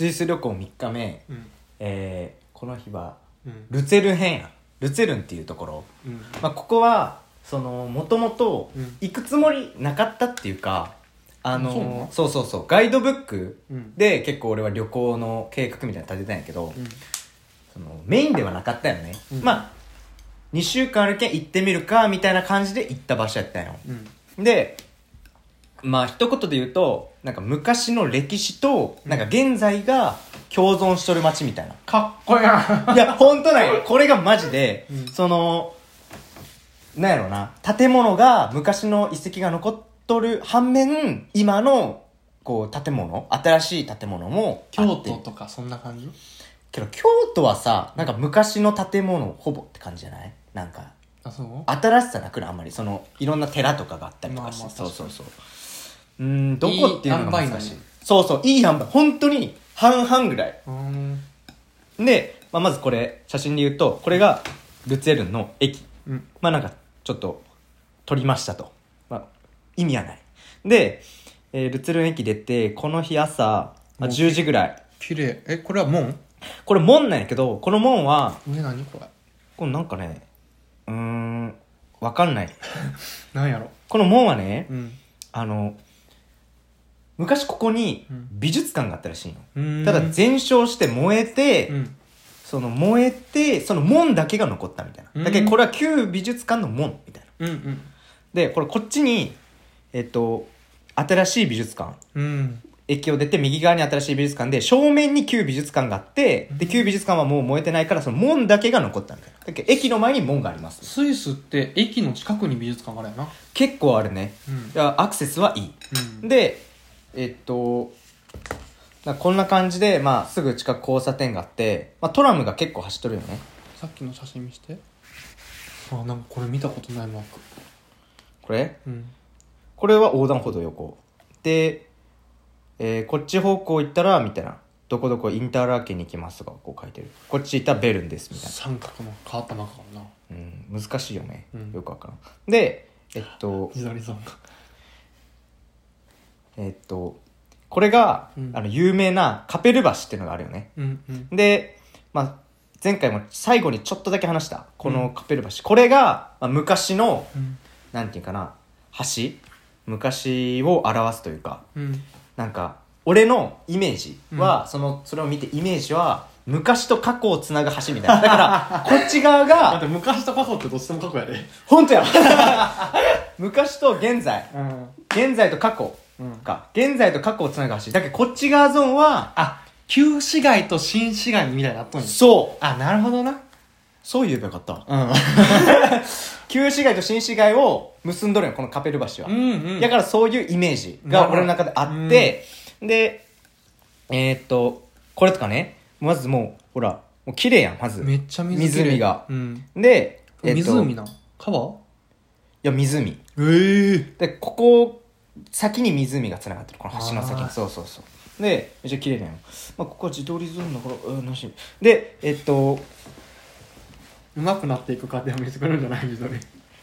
スイス旅行3日目、うん。えーこの日はうん。ルツェルン編や。ルツェルンっていうところ、うん。まあ、ここはそのもともとうん。行くつもりなかったっていうか、あのそうなの？そうそうそう。ガイドブックうん。で結構俺は旅行の計画みたいなの立てたんやけど、うん。そのメインではなかったよね、うん。まあ2週間あるけん行ってみるかみたいな感じで行った場所やったんようん。でまあ一言で言うとなんか昔の歴史となんか現在が共存しとる街みたいな。かっこいいな。いや本当なんよ。これがマジで、うん。そのなんやろな。建物が昔の遺跡が残っとる反面今のこう建物新しい建物もあ京って。都とかそんな感じ？けど京都はさなんか昔の建物ほぼって感じじゃない？なんかあそう？新しさなくない？あんまり。そのいろんな寺とかがあったりとかして、まあまあそうそうそううーんどこっていうのが難しい。いい塩梅なの？そうそういい塩梅本当に半々ぐらい。うーん。で、まあ、まずこれ写真で言うとこれがルツェルンの駅。うん。まあなんかちょっと撮りましたと、まあ、意味はない。で、えールツェルン駅出てこの日朝、まあ、もう10時ぐらい。綺麗。えこれは門？これ門なんやけどこの門は上何これ？これなんかねうーんわかんない。なんやろ？この門はねうん。あの昔ここにうん。美術館があったらしいの、ただ全焼して燃えて、うん。その燃えてその門だけが残ったみたいな。だけうんどこれは旧美術館の門みたいな。うんうん。でこれこっちにえっと新しい美術館。うん。駅を出て右側に新しい美術館で正面に旧美術館があってで旧美術館はもう燃えてないからその門だけが残ったみたいな。だけど駅の前に門があります。スイスって駅の近くに美術館があるやな。結構あるね。うん。アクセスはいい。うん。でえっとこんな感じで、まあ、すぐ近く交差点があって、まあ、トラムが結構走っとるよね。さっきの写真見して。あなんかこれ見たことないマーク。これ？うん。これは横断歩道横。で、えーこっち方向行ったらみたいな。どこどこインターラーケンに行きますとかこう書いてる。こっち行ったらベルンですみたいな。三角の変わったマークかもな。うん難しいよね、うん。よくわからん。でえっと 自撮りゾーえっとこれが、うん。あの有名なカペル橋っていうのがあるよね。うんうん。で、まあ、前回も最後にちょっとだけ話したこのカペル橋、これが、まあ、昔のうん。なんていうかな橋？昔を表すというかうん。なんか俺のイメージは、そのそれを見てイメージは昔と過去をつなぐ橋みたいな。だから こっち側がて昔と過去ってどっちでも過去やで。本当や。昔と現在。うん。現在と過去。うんか。現在と過去をつなぐ橋。だけどこっち側ゾーンはあ旧市街と新市街みたいになっとんや。そう。あなるほどな。そう言えばよかった。うん。旧市街と新市街を結んどるよこのカペル橋は、うんうん。だからそういうイメージが俺の中であって、で、えーっと、これとかね、まずもう、ほら、もう綺麗やん、まず。めっちゃ水湖が。うん。で、えー湖な川？いや、湖。ええで、ここ、先に湖が繋がってる。この橋の先に。そうそうそう。で、めっちゃ綺麗だよ。まあ、ここは自撮りゾーンだから、うん、なし。で、えーっと、うまくなっていく過程を見せてくれるんじゃない？自撮り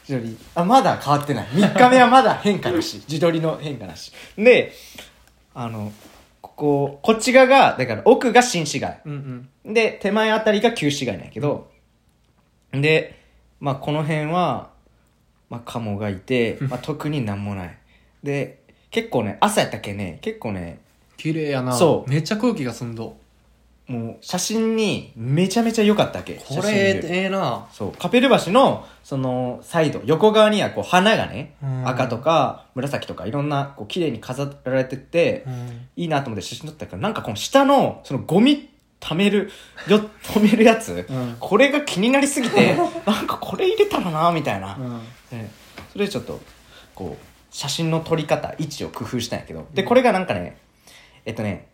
自撮り。あ、まだ変わってない。3日目はまだ変化なし。自撮りの変化なし。で、あの、ここ、こっち側が、だから奥が新市街。うんうんで、手前あたりが旧市街なんやけど、で、まあこの辺は、まあカモがいて、まあ特になんもない。で、結構ね、朝やったっけね、結構ね、綺麗やな。そう。めっちゃ空気が澄んど。もう写真にめちゃめちゃ良かったわけ。こ写真れええな。そう。カペル橋の、その、サイド、横側にはこう花がね、うん。赤とか紫とかいろんな、こう綺麗に飾られてて、うん。いいなと思って写真撮ったから、なんかこの下の、そのゴミ溜める、よ、止めるやつ、うん。これが気になりすぎて、なんかこれ入れたらな、みたいな。うん。でそれでちょっと、こう、写真の撮り方、位置を工夫したんやけど、で、これがなんかね、えっとね、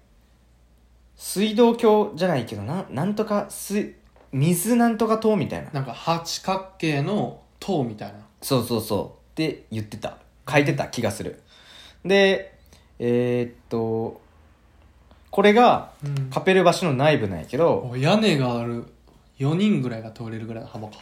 水道橋じゃないけど、ななんとか、水、水なんとか塔みたいな。なんか八角形の塔みたいなそうそうそう。って言ってた。書いてた気がする。で、えーっと、これが、うんカペル橋の内部なんやけど、お屋根がある4人ぐらいが通れるぐらいの幅か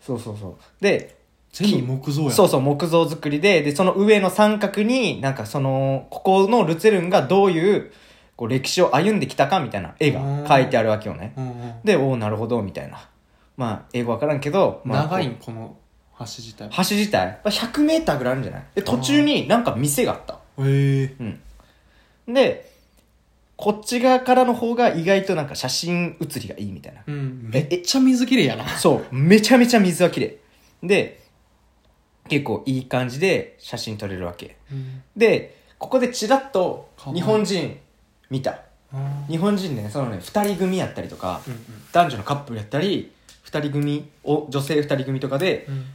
そうそうそう。で、全部木造やん。そうそう、木造作りで、で、その上の三角に、なんかその、ここのルツェルンがどういう、こう歴史を歩んできたかみたいな絵が描いてあるわけよね。うんうん。で、おおなるほど、みたいな。まあ、英語わからんけど、まあ、長いん？ここの橋自体う橋自体、まあ100メーターぐらいあるんじゃない？で、途中になんか店があった。へえうん。で、こっち側からの方が意外となんか写真写りがいいみたいな。うん。めっちゃ水きれいやな。そう、めちゃめちゃ水は綺麗。で、結構いい感じで写真撮れるわけ。うんで、ここでチラッと日本人見た。あ日本人ね、そのね、二人組やったりとか、ーうん男女のカップルやったり、二人組を、女性二人組とかで、うん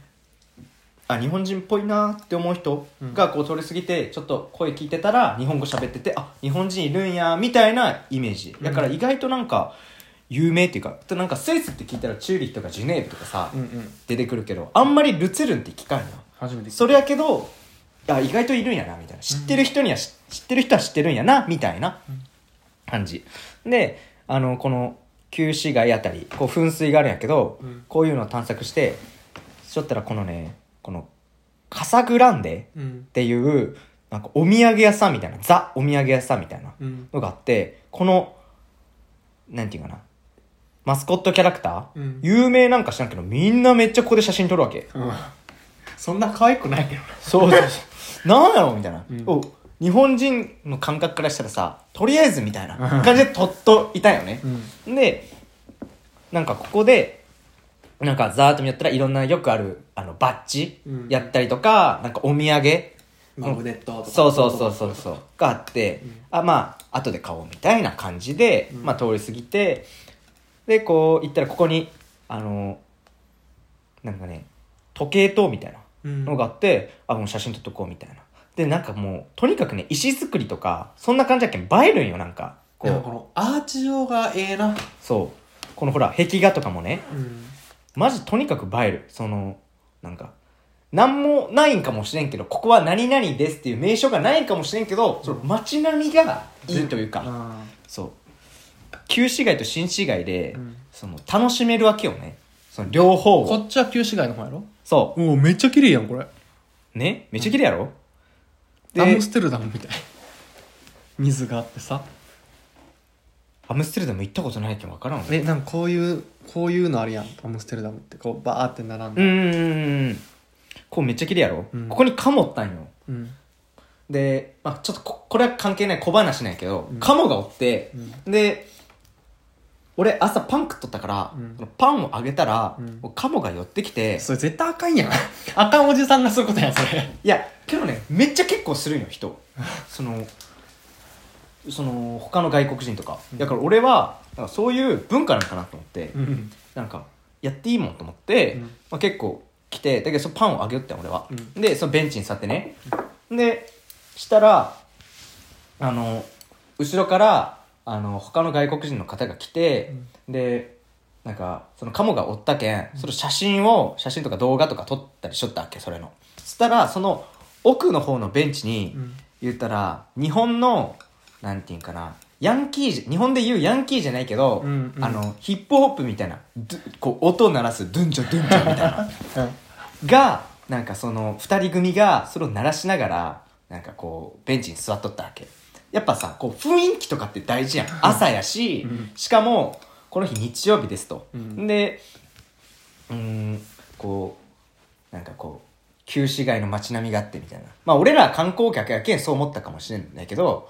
あ、日本人っぽいなって思う人がこう通り過ぎて、ちょっと声聞いてたら、日本語喋ってて、あ、日本人いるんや、みたいなイメージ。だから意外となんか、有名っていうか、なんかスイスって聞いたらチューリッヒとかジュネーブとかさ、うんうん出てくるけど、あんまりルツェルンって聞かんよ。初めてそれやけど、あ、意外といるんやな、みたいな。知ってる人にはし、知ってる人は知ってるんやな、みたいな感じ。で、あの、この、旧市街あたり、こう噴水があるんやけど、うん。こういうのを探索して、しょったらこのね、この、カサグランデうん。っていう、なんかお土産屋さんみたいな、ザお土産屋さんみたいなうん。のがあって、この、なんていうかな、マスコットキャラクター、うん。有名なんか知らんけど、みんなめっちゃここで写真撮るわけ。うんそんな可愛くないけど。なそうそうそう。なんやろみたいな、うん。お日本人の感覚からしたらさ、とりあえずみたいな感じで撮っといたよね。で、なんかここで、なんかザーッと見やったらいろんなよくある、あの、バッジうん。やったりとか、なんかお土産、マグネットとか。そうそうそうそうそう、があって、あ、まあ、後で買おうみたいな感じで、うん。まあ通り過ぎて、で、こう行ったらここに、あの、なんかね、時計塔みたいな。うんのがあって、あ、もう写真撮っとこうみたいな。で、なんかもう、とにかくね、石造りとか、そんな感じやけん、映えるんよ、なんか。こう、でもこのアーチ状がええなそう。このほら、壁画とかもね、うんマジとにかく映える。その、なんか、なんもないんかもしれんけど、ここは何々ですっていう名称がないんかもしれんけど、その街並みがいいというか、あそう。旧市街と新市街で、うんその、楽しめるわけよね。その、両方こっちは旧市街の方やろ？そおおめっちゃ綺麗やんこれ。う。ね？めっちゃ綺麗やろ、アムステルダムみたい。水があってさ。アムステルダム行ったことないけど分からんわ。えなんかこういうこういうのあるやん。アムステルダムって。こうバーって並んで。うん。こうめっちゃ綺麗やろ、うん。ここにカモおったんよ。うん。で、まあちょっとこ、これは関係ない小話なんやけど、うん。カモがおって、うん。で、俺朝パン食っとったから、うんそのパンをあげたら、うんもうカモが寄ってきて、それ絶対あかんやん あかんおじさんがすることやんそれいや、けどね、めっちゃ結構するんよ、人。その、その、他の外国人とか。だから俺は、なんかそういう文化なんかなと思って、うんなんか、やっていいもんと思って、うんまあ、結構来て、だけどそのパンをあげよってん俺は。うんで、そのベンチに座ってね。で、したら、あの、後ろから、あの、他の外国人の方が来て、で、なんか、そのカモがおったけん、その写真を、写真とか動画とか撮ったりしとったわけ、それの。そしたら、その奥の方のベンチに、うん言ったら、日本の、なんていうんかな、ヤンキーじ、日本で言うヤンキーじゃないけど、うんうんあの、ヒップホップみたいな、こう、音を鳴らす、ドゥンチョドゥンチョみたいな。が、なんかその、二人組が、それを鳴らしながら、なんかこう、ベンチに座っとったわけ。やっぱさ、こう、雰囲気とかって大事やん。朝やし、うんしかも、この日日曜日ですと。うんで、うーん、こう、なんかこう、旧市街の街並みがあってみたいな。まあ俺ら観光客やけんそう思ったかもしれないけど、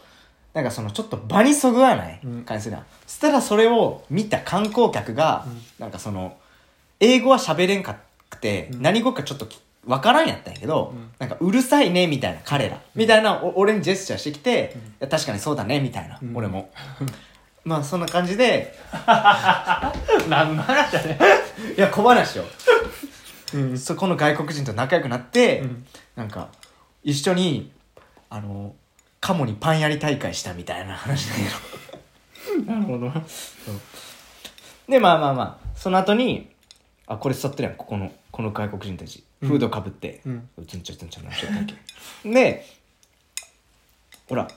なんかそのちょっと場にそぐわないうん感じするな。そしたらそれを見た観光客が、うんなんかその、英語は喋れんかくて、うん何語かちょっときわからんやったんやけど、うん。なんかうるさいねみたいな彼ら、みたいなお俺にジェスチャーしてきて、いや確かにそうだねみたいな、うん。俺も。まあそんな感じで、何の話やね。いや小話よ。うんそこの外国人と仲良くなって、うん。なんか、一緒に、あの、カモにパンやり大会したみたいな話だけど。なるほど。で、まあまあまあ、その後に、あ、これ座ってるやん、ここの、この外国人たち。うんフードかぶって、うんつんちょつんちょなんしょったわけ。で、ほら、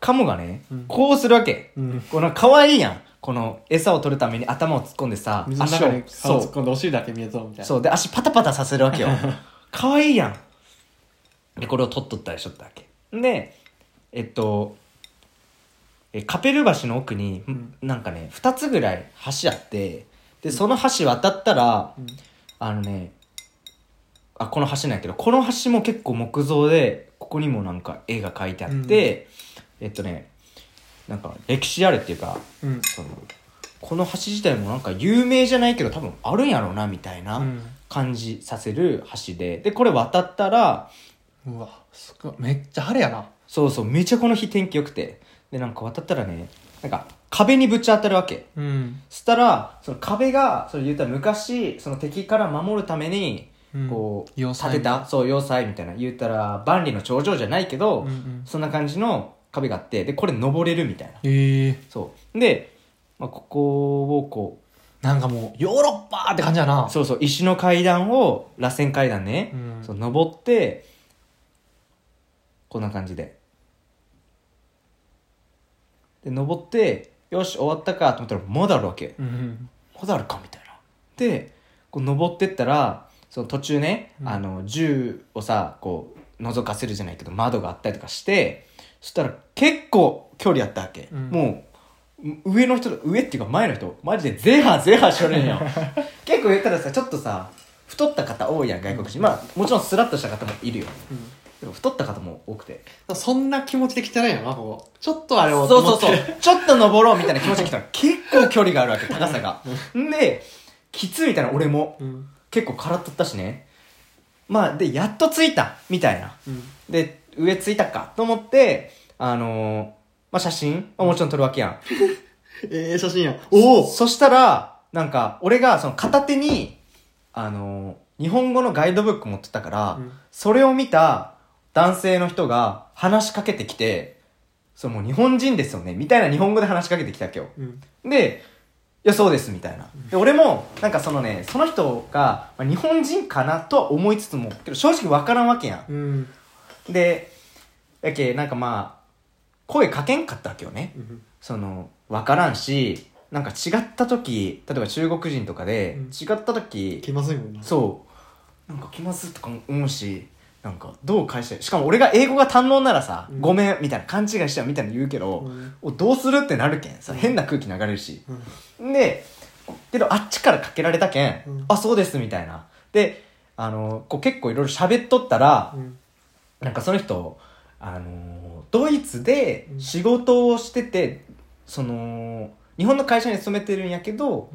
カモがね、うんこうするわけ。うんこの可愛いやん。この餌を取るために頭を突っ込んでさ、水の中に顔そう突っ込んでお尻だけ見えそうみたいなそう。で、足パタパタさせるわけよ。可愛いやん。で、これを取っとったりしとったわけ。で、えっと、えカペル橋の奥に、んなんかね2つぐらい橋あってでその橋渡ったら、うんあのねあこの橋なんやけどこの橋も結構木造でここにもなんか絵が描いてあって、えっとねなんか歴史あるっていうかうん。そのこの橋自体もなんか有名じゃないけど多分あるんやろうなみたいなうん。感じさせる橋で。でこれ渡ったらうわすごい。めっちゃ晴れやな。そうそうめちゃこの日天気良くて。でなんか渡ったらねなんか壁にぶち当たるわけ。うん。そしたらその壁がそれ言ったら昔その敵から守るためにうんこう要塞建てた？そう要塞みたいな。言ったら万里の長城じゃないけど、うんうん。そんな感じの壁があってでこれ登れるみたいな。ええ。そう。で、まあ、ここをこなんかもうヨーロッパって感じやな。うそうそう石の階段を螺旋階段ね、うん。そう登ってこんな感じで。で登ってよし終わったかと思ったらまだあるわけ。うんまだあるかみたいな。でこう登ってったらその途中ね、うん。あの銃をさこう覗かせるじゃないけど窓があったりとかしてそしたら結構距離あったわけ、うん。もうう上の人上っていうか前の人マジでゼハゼハしとるんよ。結構言ったらさちょっとさ太った方多いやん外国人。まあもちろんスラッとした方もいるよ。でも太った方も多くて。うんそんな気持ちで来てないよなここ。ちょっとあれをそうそうそう。ちょっと登ろうみたいな気持ちで来たら結構距離があるわけ高さが。ん。できついみたいな俺も。うん結構空っとったしね。まあでやっと着いたみたいな。うん。で上着いたかと思ってあのーまあ、写真、まあ、もちろん撮るわけやん。ええ写真や。おおそしたらなんか俺がその片手にあのー日本語のガイドブック持ってたから、うん。それを見た男性の人が話しかけてきてそうもう日本人ですよねみたいな日本語で話しかけてきたわけよ。うん。で、いや、そうです、みたいな。で、俺も、なんかそのね、その人が、まあ、日本人かなとは思いつつも、けど正直わからんわけやうんん。で、やけ、なんかまあ、声かけんかったわけよね。うんその、わからんし、なんか違った時、例えば中国人とかで、うん違った時、気まずいもんなそう、なんか気まずとか思うし、なんかどう返して、しかも俺が英語が堪能ならさ、うん。ごめん、みたいな勘違いしちゃうみたいな言うけど、うん。おどうする？ってなるけん。さ、うん変な空気流れるし。うん。で、けどあっちからかけられたけん、うん。あ、そうです、みたいな。で、あの、こう結構いろいろ喋っとったら、うん。なんかその人、あの、ドイツでうん。仕事をしてて、その、日本の会社に勤めてるんやけど、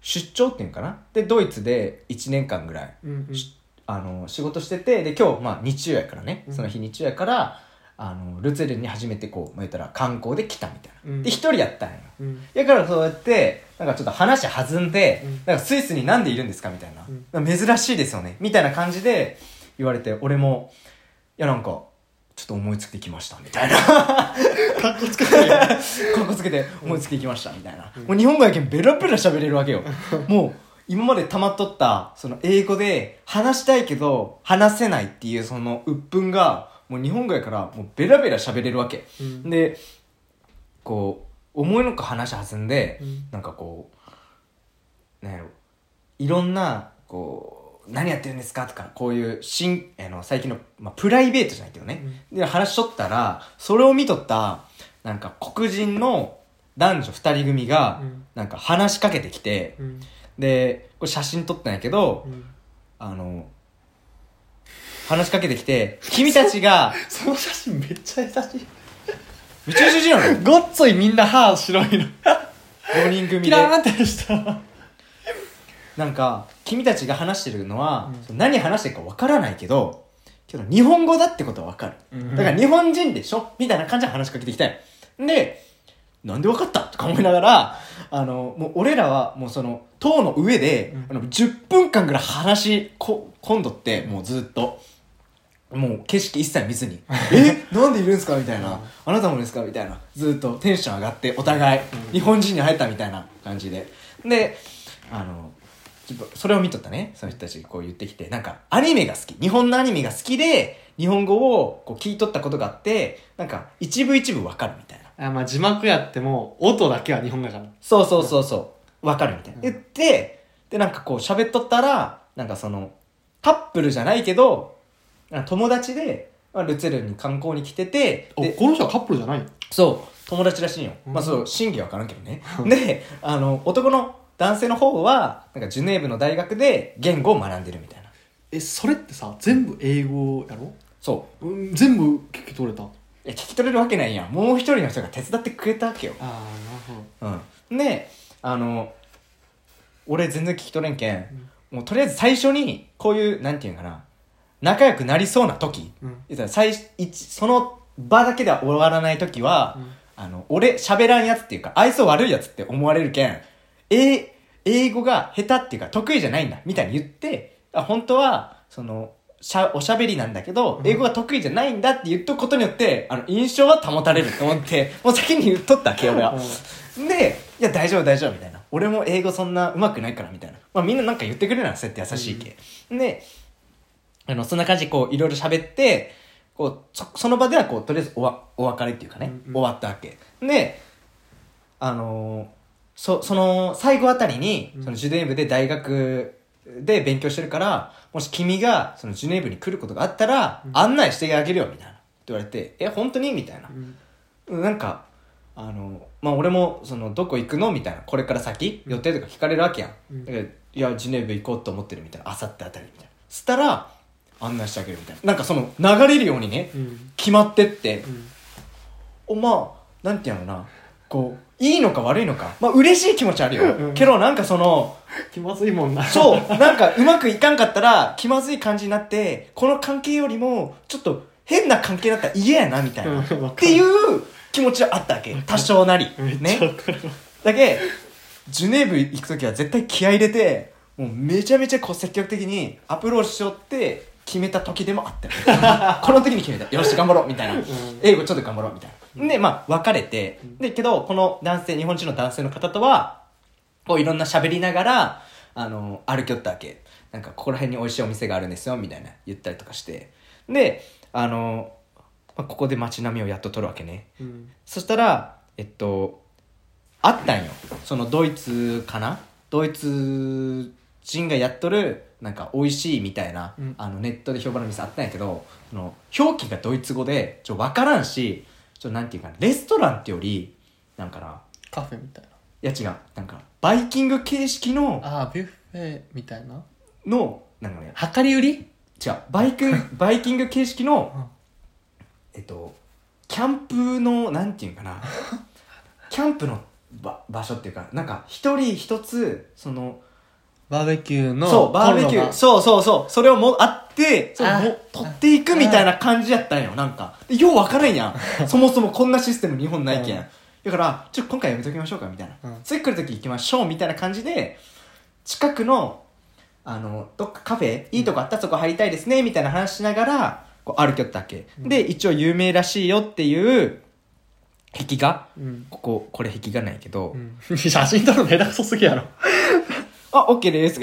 出張っていうんかな？で、ドイツで1年間ぐらい、うんうん。しあの、仕事してて、で、今日、まあ日曜やからね、うんその日日曜やから、あの、ルツェルンに初めてこう、まあ、言ったら観光で来たみたいな。うんで、一人やったんよ。うんだからそうやって、なんかちょっと話弾んで、うんなんかスイスになんでいるんですかみたいな、珍しいですよね。みたいな感じで言われて、俺も、いやなんか、ちょっと思いつきてきました、みたいな。かっこつけて かっこつけて思いつきてきました、みたいな。もう日本語やけんベラベラ喋れるわけよ。もう、今まで溜まっとった、その英語で話したいけど、話せないっていうその鬱憤が、もう日本語やから、もうベラベラ喋れるわけ。うん。で、こう、思いのほか話弾んで、うん。なんかこう、なんやろ、いろんな、こう、何やってるんですかとか、こういう、新、あの、最近の、まあ、プライベートじゃないけどね、で、話しとったら、それを見とった、なんか黒人の男女二人組がうん、なんか話しかけてきて、うんで、これ写真撮ったんやけど、うんあの、話しかけてきて、君たちが、その写真めっちゃ優しい宇宙主人なのごっついみんな歯白いの ?5 人組で。キラーンってしたなんか、君たちが話してるのは、うんその何話してるかわからないけど、けど日本語だってことはわかる。うんだから日本人でしょ？みたいな感じで話しかけてきたよ。で、なんでわかった？とか思いながら、あの、もう俺らはもうその、塔の上で、うんあの10分間ぐらい話こ、今度って、もうずっと、もう景色一切見ずに、え？なんでいるんですか？みたいな、うんあなたもですか？みたいな。ずっとテンション上がって、お互い、日本人に会えたみたいな感じで。で、あの、ちょっとそれを見とったね、その人たちがこう言ってきて、なんか、アニメが好き。日本のアニメが好きで、日本語をこう聞いとったことがあって、なんか、一部一部わかるみたいな。あまあ字幕やっても音だけは日本語やから。そうそうそうそう。わかるみたいな。うん。言って、で、なんかこう喋っとったら、なんかその、カップルじゃないけど、なんか友達で、まあ、ルツェルンに観光に来ててでおこの人はカップルじゃないの？そう友達らしいよ、うん。まあそう真偽は分からんけどね。であの男の男性の方はなんかジュネーブの大学で言語を学んでるみたいな。えそれってさ全部英語やろ、そう。うん、全部聞き取れたや聞き取れるわけないやん。もう一人の人が手伝ってくれたわけよ。あなるほど。うん。であの俺全然聞き取れんけん、もうとりあえず最初にこういうなんていうんかな。仲良くなりそうな時、うん。言ったら最一その場だけでは終わらない時は、うん。あの俺喋らんやつっていうか愛想悪いやつって思われるけん。え英語が下手っていうか得意じゃないんだ。みたいに言ってあ本当はそのしゃおしゃべりなんだけど英語が得意じゃないんだって言っとくことによってあの印象は保たれると思って もう先に言っとったわけ俺は。で、いや、大丈夫、大丈夫、みたいな。俺も英語そんな上手くないから、みたいな。まあみんななんか言ってくれるな、そうやって優しいけ。で、あの、そんな感じでこう、いろいろ喋って、こう、そ、その場ではこう、とりあえずおわ、お別れっていうかね、うんうん終わったわけ。で、あのーそ、その、最後あたりに、うんそのジュネーブで大学で勉強してるから、もし君が、そのジュネーブに来ることがあったら、うん。案内してあげるよ、みたいな。って言われて、え、本当に？みたいな。う。ん。なんか、あの、まあ、俺も、その、どこ行くの？みたいな、これから先？予定とか聞かれるわけやん。うん。だからいや、ジュネーブ行こうと思ってるみたいな、あさってあたりみたいな。そしたら、案内してあげるみたいな。なんかその、流れるようにね、うん。決まってって、うん。お、まあ、なんていうのな、こう、いいのか悪いのか、まあ、嬉しい気持ちあるよ。うんけど、なんかその、気まずいもんなそう、なんかうまくいかんかったら気まずい感じになって、この関係よりも、ちょっと変な関係だったら嫌やな、みたいな。うんっていう気持ちはあったわけ。多少なり。ね。だけ、ジュネーブ行くときは絶対気合い入れて、もうめちゃめちゃこう積極的にアプローチしよって決めた時でもあったよ この時に決めた。よし、頑張ろうみたいな。英語ちょっと頑張ろうみたいな。で、まあ、別れて、で、けど、この男性、日本人の男性の方とは、こういろんな喋りながら、あの、歩きよったわけ。なんか、ここら辺に美味しいお店があるんですよ、みたいな言ったりとかして。で、あの、まあ、ここで街並みをやっと撮るわけね。うんそしたら、えっと、あったんよ。そのドイツかな？ドイツ人がやっとる、なんか美味しいみたいな、うんあのネットで評判の店あったんやけど、その表記がドイツ語で、ちょ、わからんし、ちょ、なんていうかな、レストランってより、なんかな、カフェみたいな。いや違う、なんか、バイキング形式の、ああビュッフェみたいな？の、なんかね、量り売り？違う、バイク、バイキング形式の、えっと、キャンプの、なんていうかな、キャンプのば場所っていうか、なんか、一人一つ、その、バーベキューのそう、バーベキュー、そうそうそう、それをも、あって、そう。あも取っていくみたいな感じやったんよ、なんか。でようわからんやん。そもそもこんなシステム日本ないけん。うん。だから、ちょ、今回やめときましょうか、みたいな。うん。次来るとき行きましょう、みたいな感じで、近くの、あの、どっかカフェ、いいとこあったらそこ入りたいですね、みたいな話しながら、こう歩きよったわけ。で、一応有名らしいよっていう、壁画。うん。ここ、これ壁画なんやけど、うん。写真撮るの下手くそすぎやろあ、オッケーです。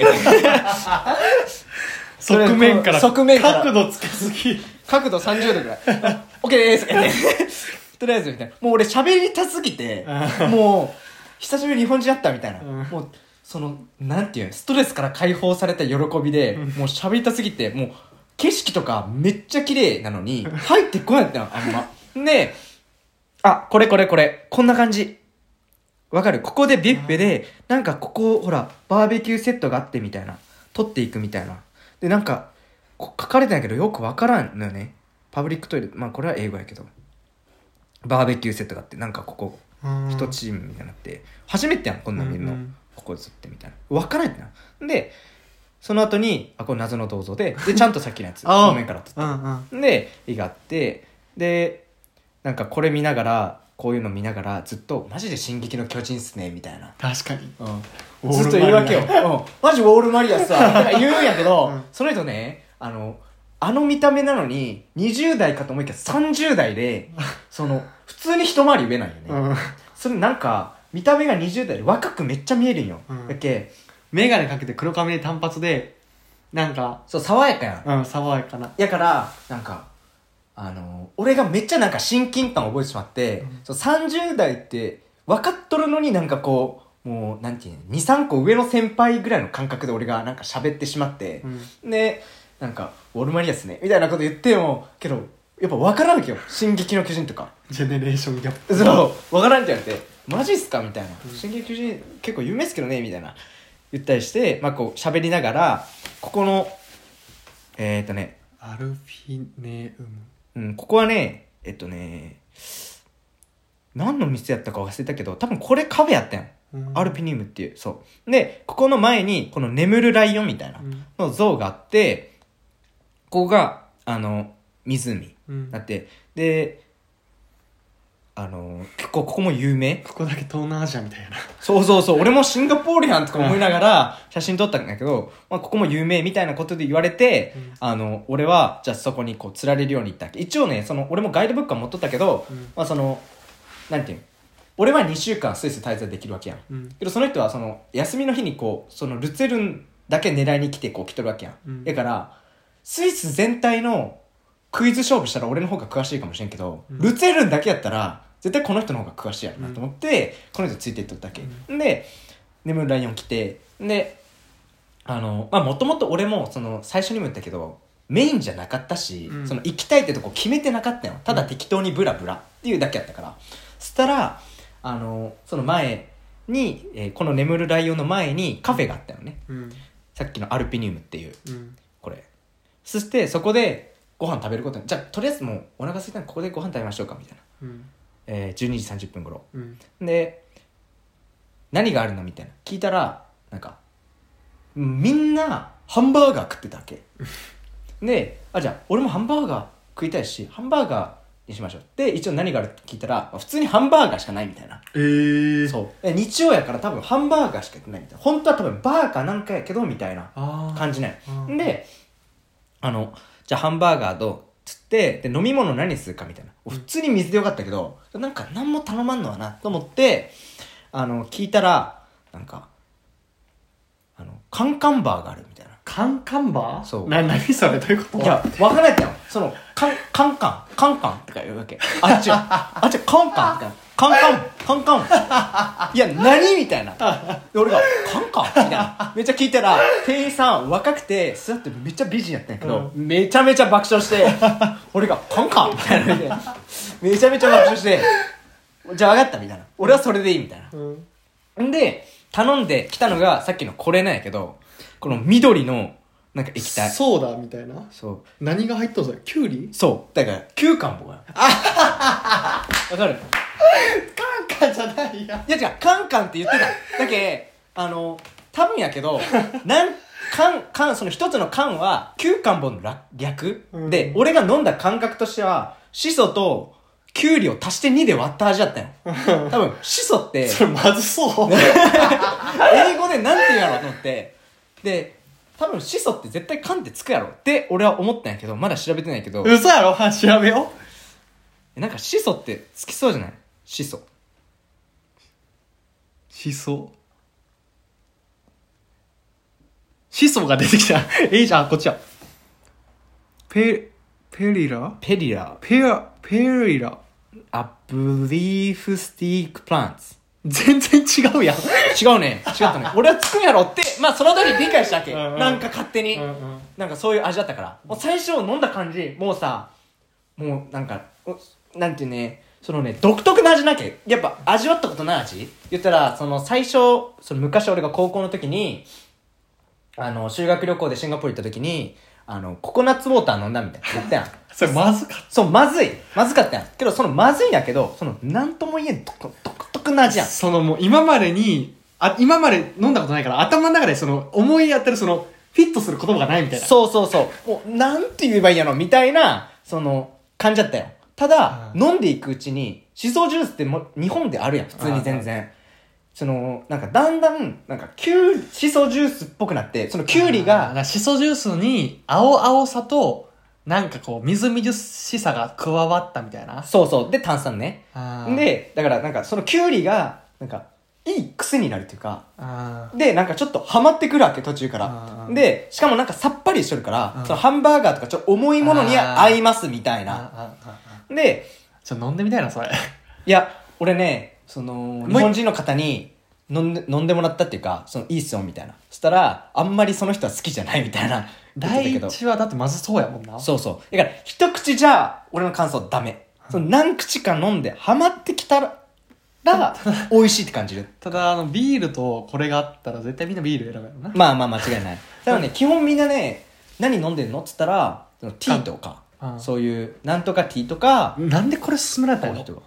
そ れ側面から側面から角度つけすぎ角度30度ぐらい。オッケーです。とりあえず、みたいな。もう俺喋りたすぎて、もう、久しぶりに日本人やったみたいな。うんもう、その、なんていうのストレスから解放された喜びで、もう喋りたすぎて、もう、景色とかめっちゃ綺麗なのに、入ってこないってのあんま。で、あ、これこれこれ、こんな感じ。わかる？ここでビュッフェで、なんかここ、ほら、バーベキューセットがあってみたいな。取っていくみたいな。で、なんか、こ書かれてないけどよくわからんのよね。パブリックトイレ、まあこれは英語やけど。バーベキューセットがあって、なんかここ、一チームみたいになって、初めてやん、こんなん見るの。うんうんここで釣ってみたいな。わからんってな。で、その後に、あ、これ謎の銅像で、で、ちゃんとさっきのやつ、正面から撮った。うんうんで、絵があって、で、なんかこれ見ながら、こういうの見ながら、ずっと、マジで進撃の巨人っすね、みたいな。確かにうん。ずっと言うわけよ。うん。マジウォールマリアさ、なんか言うんやけど、うんその人ね、あの、あの見た目なのに、20代かと思いきや30代で、その、普通に一回り上なんよね。うんそれなんか、見た目が20代で若くめっちゃ見えるんよ。うんだっけ、眼鏡かけて黒髪で単発でなんかそう、爽やかやん。うん爽やかなやから、なんか、あの、俺がめっちゃなんか親近感を覚えてしまって、うん。そう30代って分かっとるのになんかこう、もう、なんていうの、2、3個上の先輩ぐらいの感覚で俺がなんか喋ってしまって、うん。で、なんか、ウォルマリアスね、みたいなこと言っても、けど、やっぱ分からんわけよ「進撃の巨人」とか。ジェネレーションギャップ。そう。分からんって言われて「マジっすか?」みたいな「進撃の巨人結構有名っすけどね」みたいな。言ったりしてまあこう喋りながらここのえっ、ー、とね。アルフィネウムうん、ここはね、えっとね、何の店やったか忘れたけど、多分これカフェやったんよ。うんアルピニウムっていう、そう。で、ここの前に、この眠るライオンみたいなうんの像があって、ここが、あの、湖。うんだって、で、あの、結構ここも有名？ここだけ東南アジアみたいな。そうそうそう、俺もシンガポールやんとか思いながら写真撮ったんだけど、まあ、ここも有名みたいなことで言われて、うん。あの、俺は、じゃあそこにこう、釣られるように行った。一応ね、その、俺もガイドブックは持っとったけど、うん。まあその、なんていうの？俺は2週間スイス滞在できるわけやん。うん。けどその人はその、休みの日にこう、そのルツェルンだけ狙いに来てこう来とるわけやん。だから、スイス全体のクイズ勝負したら俺の方が詳しいかもしれんけど、うんルツェルンだけやったら、絶対この人の方が詳しいやろなと思って、この人ついていっとったわけ。で、眠るライオン来て、で、あの、まあもともと俺もその、最初にも言ったけど、メインじゃなかったし、うんその行きたいってとこ決めてなかったよ。ただ適当にブラブラっていうだけやったから。そしたら、あの、その前に、えーこの眠るライオンの前にカフェがあったよね。うんさっきのアルピニウムっていう、うんこれ。そしてそこでご飯食べることに、じゃあとりあえずもうお腹空いたんでここでご飯食べましょうかみたいな。うんえー、12時30分頃。うんで、何があるの？みたいな。聞いたら、なんか、みんなハンバーガー食ってたわけ。で、あ、じゃあ俺もハンバーガー食いたいし、ハンバーガーにしましょう。で、一応何があるって聞いたら、普通にハンバーガーしかないみたいな。えーそう。で日曜やから多分ハンバーガーしかやってないみたいな。本当は多分バーかなんかやけど、みたいな感じない。うんで、あの、じゃあハンバーガーと、つって、で、飲み物何するかみたいな。普通に水でよかったけど、なんか何も頼まんのはな、と思って、あの、聞いたら、なんか、あの、カンカンバーがあるみたいな。カンカンバー？そうな何それ？どういうこと？いや、わからないじゃん。その、カン、カンカン、カンカンとか言うわけ。あっちは、あっちはカンカンみたいな。カンカン、カンカン。いや、何みたいな。で俺が、カンカン？みたいな。めっちゃ聞いたら、店員さん若くて、座ってめっちゃ美人やったんやけど、めちゃめちゃ爆笑して、俺が、カンカンみたいな。めちゃめちゃ爆笑して、じゃあ分かったみたいな。俺はそれでいいみたいな。うんんで、頼んで来たのがさっきのこれなんやけど、この緑の、なんか液体。ソーダみたいなそう。何が入っとんそれキュウリ？そう。だから、休館もが。わかる？カンカンじゃないやいや違う、カンカンって言ってた。だけ、あの、多分やけど、なん、カン、カン、その一つのカンは、休館本の略略、うん。で、俺が飲んだ感覚としては、シソと、キュウリを足して2で割った味だったよ。多分、シソって、それまずそう。英語でなんて言うやろうと思って。で、多分シソって絶対カンってつくやろ。って俺は思ったんやけど、まだ調べてないけど、嘘やろ？は調べよなんかシソってつきそうじゃない？シソ。しそしそが出てきた えいいじゃんこっちやペペリラ？ペリラ、ペアペリラアブリーフスティックプランツ。全然違うやん違うね。違ったね。俺はつくんやろって、まあその時理解したわけ。うんうんなんか勝手に。うんうんなんかそういう味だったから。もう最初飲んだ感じ、もうさ、もうなんか、おなんていうね、そのね、独特な味なきゃ。やっぱ味わったことない味？言ったら、その最初、その昔俺が高校の時に、あの、修学旅行でシンガポール行った時に、あの、ココナッツウォーター飲んだみたいな言ったやん。それまずかっそう、まずい。まずかったやん。けど、そのまずいんやけど、その、なんとも言えん独独特な味やん。そのもう今までにあ今まで飲んだことないから頭の中でその思い当たるそのフィットする言葉がないみたいなそうそうそう。もう、なんて言えばいいんやろ、みたいな、その、感じだったよ。ただ、うん飲んでいくうちに、シソジュースっても日本であるやん、普通に全然。その、なんか、だんだん、なんか、キュウシソジュースっぽくなって、そのキュウリあーだかが、らシソジュースに青々さとなんかこうみずみずしさが加わったみたいな。そうそう、で、炭酸ね。で、だから、なんか、そのキュウリが、なんか、いい癖になるっていうか、で、なんかちょっとハマってくるわけ、途中かあら。ー。で、しかもなんかさっぱりしとるからう、ん。そのハンバーガーとかちょっと重いものに合いますみたいな。で、ちょっと飲んでみたいなそれ。いや、俺ね、その、日本人の方に、飲んで飲んでもらったっていうかそのいいっすよみたいな。そしたらあんまりその人は好きじゃないみたいな。第けど一はだってまずそうやもんな。そうそう。だから一口じゃ俺の感想ダメ。その何口か飲んでハマってきたら美味しいって感じる。ただ、あの、ビールとこれがあったら絶対みんなビール選ぶやろな。まあまあ間違いない。だからね基本みんなね何飲んでんの？っつったらそのティーとか。うん。そういうなんとかティーとか。なんでこれ勧められたの？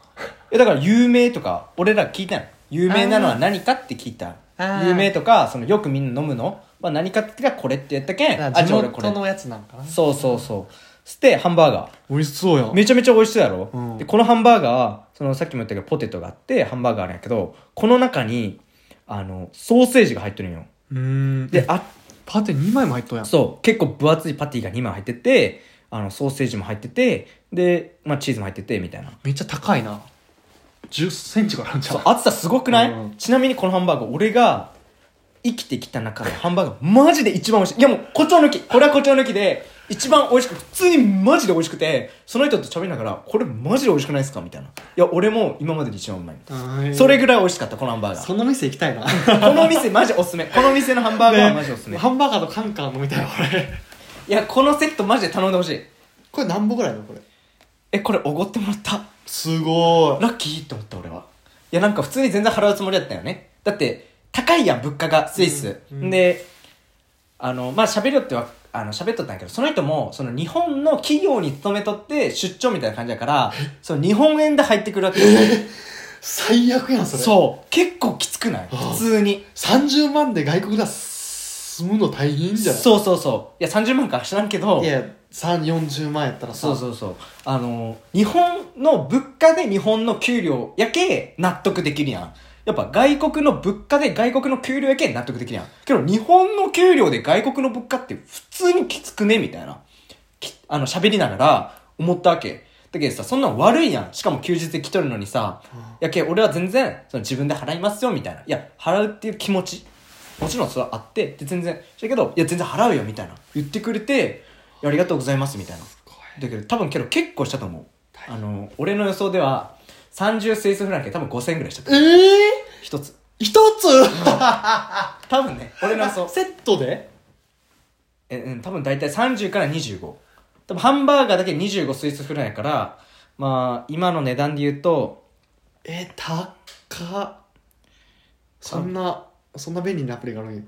えだから有名とか俺ら聞いたの？有名なのは何かって聞いたあー。有名とかそのよくみんな飲むの？は何かって言ったらこれって言ったけん地じゃあ俺これ。元のやつなんかな。そうそうそう。そしてハンバーガー。美味しそうやめちゃめちゃ美味しそうやろ、うん。でこのハンバーガーそのさっきも言ったけどポテトがあってハンバーガーあるんやけどこの中にあのソーセージが入ってるんよ。うーん。で、であパテ2枚も入っとんやん。そう。結構分厚いパティが2枚入っててあのソーセージも入っててで、まあ、チーズも入っててみたいな。めっちゃ高いな。10センチからあるんちゃそうう厚さすごくない、うん。ちなみにこのハンバーガー俺が生きてきた中でハンバーガーマジで一番美味しい。いやもう誇張抜きこれは誇張抜きで一番美味しく普通にマジで美味しくてその人と喋りながらこれマジで美味しくないですか？みたいな。いや俺も今までで一番うまいうんそれぐらい美味しかったこのハンバーガーその店行きたいな。この店マジおすすめ。この店のハンバーガーはマジおすすめ、ねハンバーガーとカンカン飲みたいわ、これ。いやこのセットマジで頼んでほしい。これ何本ぐらいなのこれ？えこれおごってもらったすごラッキーって思った俺は。いやなんか普通に全然払うつもりだったよね。だって高いやん物価がスイス、うんうん。であのまあ喋るよってはあの喋っとったんやけどその人もその日本の企業に勤めとって出張みたいな感じだからその日本円で入ってくるわけ。よ最悪やん、それ。う。そう。結構きつくない？普通に。30万で外国で住むの大変じゃないそうそうそう。いや30万か知らんけどいや、3、40万やったらさ。そうそうそう。あの日本の物価で日本の給料やけ納得できるやん。やっぱ外国の物価で外国の給料やけ納得できるやん。けど日本の給料で外国の物価って普通にきつくねみたいな。きあの喋りながら思ったわけ。だけどさそんなん悪いやん。しかも休日で来とるのにさ。やけ俺は全然その自分で払いますよみたいな。いや払うっていう気持ち。もちろんそれはあってで全然だけどいや全然払うよみたいな。言ってくれてありがとうございますみたいな。だけど多分けど結構したと思う。あの俺の予想では30スイスフランケ多分5000円ぐらいしたとえ思う。え一つ。一つ？多分ね俺の予想。セットで？えうん多分大体30から25多分ハンバーガーだけ25スイスフランやからまあ今の値段で言うとえ、高っ。そんな、そんな便利なアプリがあるんや。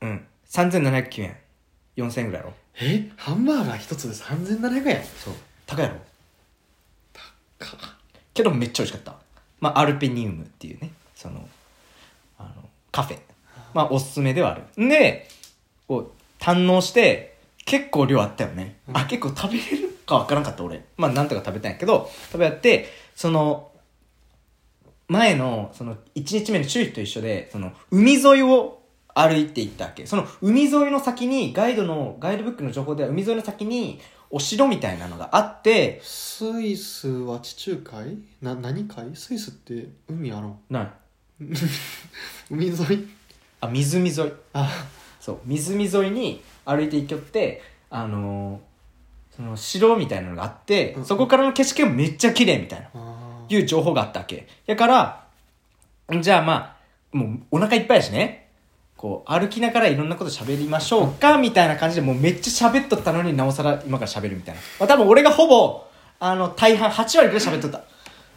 うん。3709円。4000円ぐらいやろえ？ハンバーガー一つで3700円？そう。高いやろ？かけどめっちゃ美味しかった。まあアルペニウムっていうね。そのあのカフェ。まあおすすめではある。んでこう堪能して結構量あったよね、うん。あ結構食べれるかわからんかった俺。まあなんとか食べたんやけど食べやってその前のその1日目の周囲と一緒でその海沿いを歩いていったわけ。その海沿いの先にガイドのガイドブックの情報では海沿いの先にお城みたいなのがあってスイスは地中海？な、何海？スイスって海あるん？な 海沿い？あ湖沿いあ、そう。湖沿いに歩いていきよってあのーその城みたいなのがあって、うんそこからの景色がめっちゃ綺麗みたいなあいう情報があったわけ。だからじゃあまあもうお腹いっぱいやしねこう歩きながらいろんなこと喋りましょうかみたいな感じでもうめっちゃ喋っとったのになおさら今から喋るみたいな、まあ、多分俺がほぼあの大半8割ぐらい喋っとった。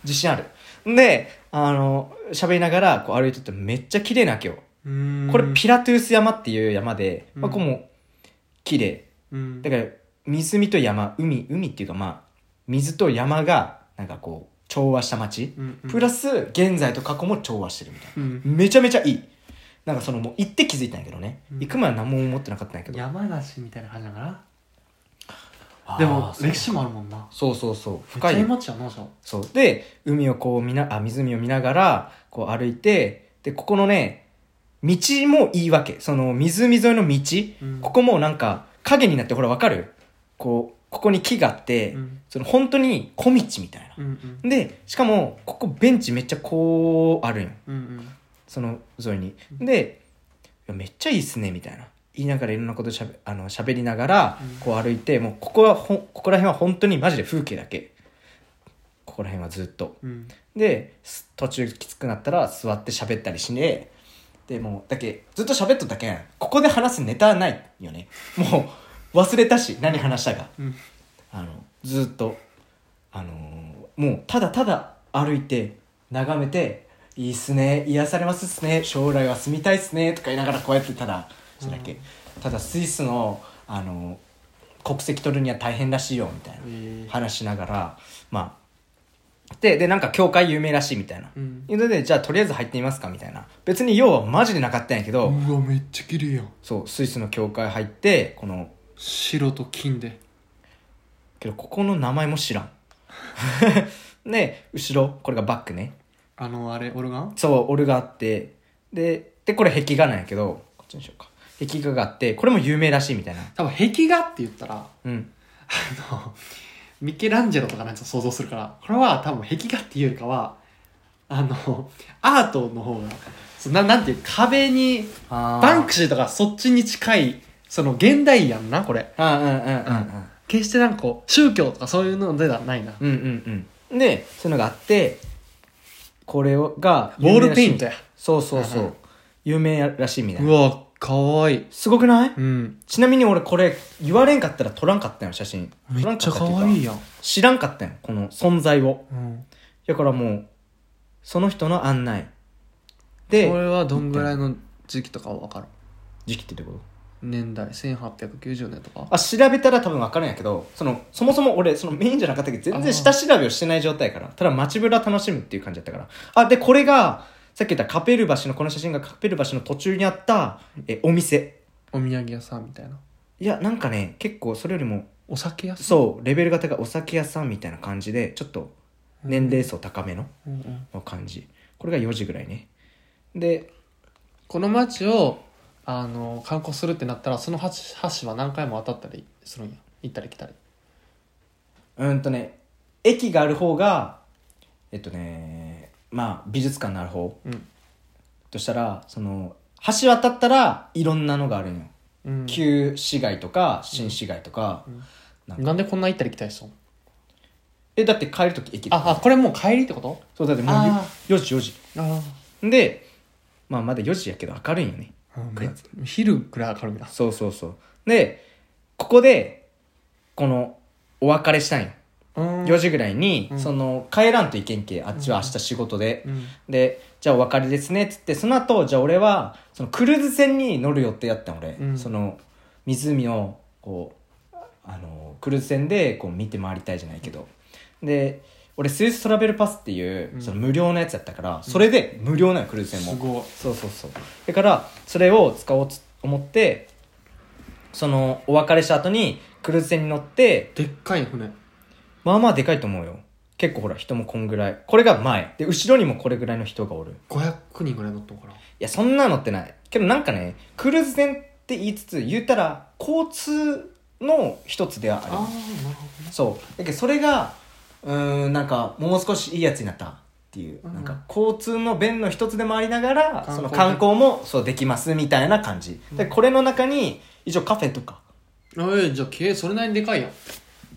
自信ある。であの喋りながらこう歩いとってめっちゃ綺麗なわけよ。うーん。これピラトゥース山っていう山で、まあ、うんここも綺麗。うん。だから湖と山海海っていうかまあ水と山がなんかこう調和した街、うんうん。プラス現在と過去も調和してるみたいな。うん。めちゃめちゃいいなんかそのもう行って気づいたんやけどね、うん。行く前は何も思ってなかったんやけど。山梨みたいな感じだから。あーでもそう歴史もあるもんな。そうそうそう。深い。深いよ街やなじゃあ。そう。で海をこう見なあ湖を見ながらこう歩いてでここのね道もいいわけ。その湖沿いの道、うん。ここもなんか影になってほらわかる？こうここに木があって、うん。その本当に小道みたいな、うんうん。でしかもここベンチめっちゃこうあるんよ。うんうんその沿いに。でめっちゃいいっすねみたいな。言いながらいろんなことしゃべあの喋りながらうん。こう歩いて、もうここはほんここら辺は本当にマジで風景だけ。ここら辺はずっと。うん。です途中きつくなったら座って喋ったりしねでもうだけずっと喋っとったけんここで話すネタないよね。もう忘れたし何話したか。うん。あのずっとあのーもうただただ歩いて眺めて「いいっすね癒されますっすね将来は住みたいっすね」とか言いながらこうやってただそれだけ、ただスイスの、あのー国籍取るには大変らしいよみたいなえ。ー話しながらまあででなんか教会有名らしいみたいな、うん。いうのでじゃあとりあえず入ってみますかみたいな。別に用はマジでなかったんやけど、うわめっちゃ綺麗やん。そうスイスの教会入ってこの白と金で。けどここの名前も知らん。で後ろこれがバックねあのあれオルガン？そうオルがあって。ででこれ壁画なんやけどこっちにしようか。壁画があってこれも有名らしいみたいな。多分壁画って言ったらうん。あのミケランジェロとかなんか想像するからこれは多分壁画っていうよりかはあのアートの方がそうななんていう壁にあバンクシーとかそっちに近いその現代やんなこれ。あうんうんうん。うん。決してなんかこう宗教とかそういうのではないな。うんうんうん。でそういうのがあってこれがウォールペイントや。そうそうそう、うんうん有名らしいみたいうなわかわいい。すごくない？うん。ちなみに俺これ言われんかったら撮らんかったよ写真。めっちゃかわいいやん。知らんかったよこの存在を。うん。だからもうその人の案内こでれはどんぐらいの時期とかは分かる時期ってどういうこ年代1890年とか？とあ調べたら多分分かるんやけどそのそもそも俺そのメインじゃなかったけど全然下調べをしてない状態やからただ街ぶら楽しむっていう感じだったから。あでこれがさっき言ったカペル橋のこの写真がカペル橋の途中にあったえお店。お土産屋さんみたいな。いやなんかね結構それよりもお酒屋さん？そうレベルが高いお酒屋さんみたいな感じでちょっと年齢層高めのの感じ。これが4時ぐらいね。でこの街をあの観光するってなったらその橋橋は何回も渡ったりするんや？行ったり来たり。うんとね駅がある方がえっとねまあ美術館のある方。うん。としたらその橋渡ったらいろんなのがあるんよ、うん。旧市街とか新市街とか、うん。なんか。なんでこんな行ったり来たりしそうえだって帰る時駅でああこれもう帰りってこと？そうだってもうあ4時4時。あでまあまだ4時やけど明るいんよね。あ9月昼くらい明るいな。そうそうそう。でここでこのお別れしたんよ。4 4時ぐらいに、うん。その帰らんといけんけあっちは明日仕事で、うん。でじゃあお別れですねっつってその後じゃあ俺はそのクルーズ船に乗る予定やったん俺、うん。その湖をこうあのクルーズ船でこう見て回りたいじゃないけど。で俺スイストラベルパスっていう、うん。その無料のやつやったからそれで無料なのクルーズ船も。すごい。そうそうそう。だからそれを使おうと思ってそのお別れした後にクルーズ船に乗ってでっかい船。まあまあでかいと思うよ。結構ほら人もこんぐらい。これが前。で後ろにもこれぐらいの人がおる。500人ぐらい乗ったのかないやそんなのってない。けどなんかねクルーズ船って言いつつ言ったら交通の一つではある。ああなるほどね。そう。だけどそれがうーんなんかもう少しいいやつになったっていう、うん。なんか交通の便の一つでもありながら光その観光もそうできますみたいな感じ、でこれの中に一応カフェとか。あえじゃあ経営それなりにでかいやん。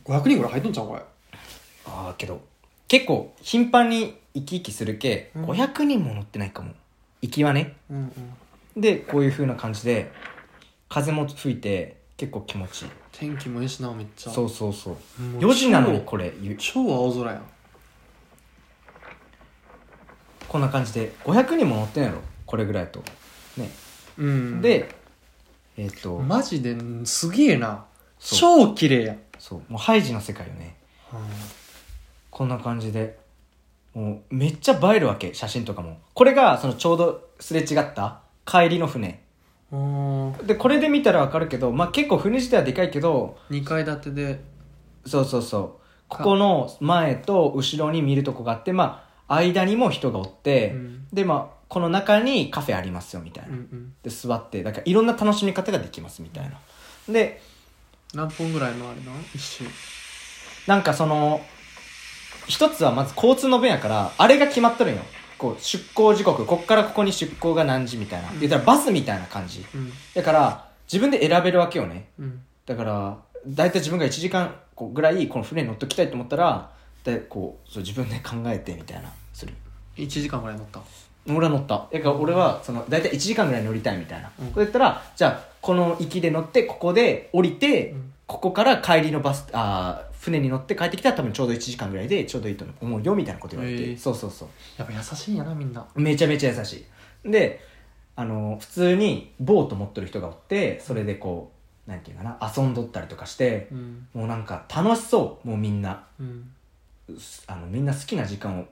500人ぐらい入っとんちゃうこれああけど結構頻繁に行き来するけ、うん。500人も乗ってないかも。行きはね。うんうん。でこういう風な感じで風も吹いて結構気持ちいい天気もいいしなめっちゃ。そうそうそう。もう4時なのに超これ。ゆ超青空やん。こんな感じで500人も乗ってんやろ？これぐらいと。ね、うん。でえっ、と。マジですげえな。そう。超綺麗やん。そう。もうハイジの世界よね。こんな感じで。もうめっちゃ映えるわけ写真とかも。これがそのちょうどすれ違った帰りの船。うんでこれで見たらわかるけど、まあ、結構船自体はでかいけど2階建てで。そうそうそう。ここの前と後ろに見るとこがあってまあ間にも人がおって、うん。でまあこの中にカフェありますよみたいな、うんうん。で座ってだからいろんな楽しみ方ができますみたいな。で何分ぐらいのあれな一周なんかその一つはまず交通の便やからあれが決まっとるんよこう出港時刻こっからここに出港が何時みたいな、うん。言ったらバスみたいな感じ。うん。だから自分で選べるわけよね。うん。だから大体自分が1時間こうぐらいこの船に乗っときたいと思ったらでこうそう自分で考えてみたいな。する。1時間ぐらい乗った？俺は乗った。だから俺はその大体1時間ぐらい乗りたいみたいな、うん。こうやったらじゃあこの行きで乗ってここで降りて、うん。ここから帰りのバスあー船に乗って帰ってきたら多分ちょうど1時間ぐらいでちょうどいいと思うよみたいなこと言われて、へー。そうそうそう。やっぱ優しいんやなみんな。めちゃめちゃ優しい。であの普通にボート持ってる人がおってそれでこうなんていうかな遊んどったりとかしてうん。もうなんか楽しそうもうみんな。うん。あのみんな好きな時間を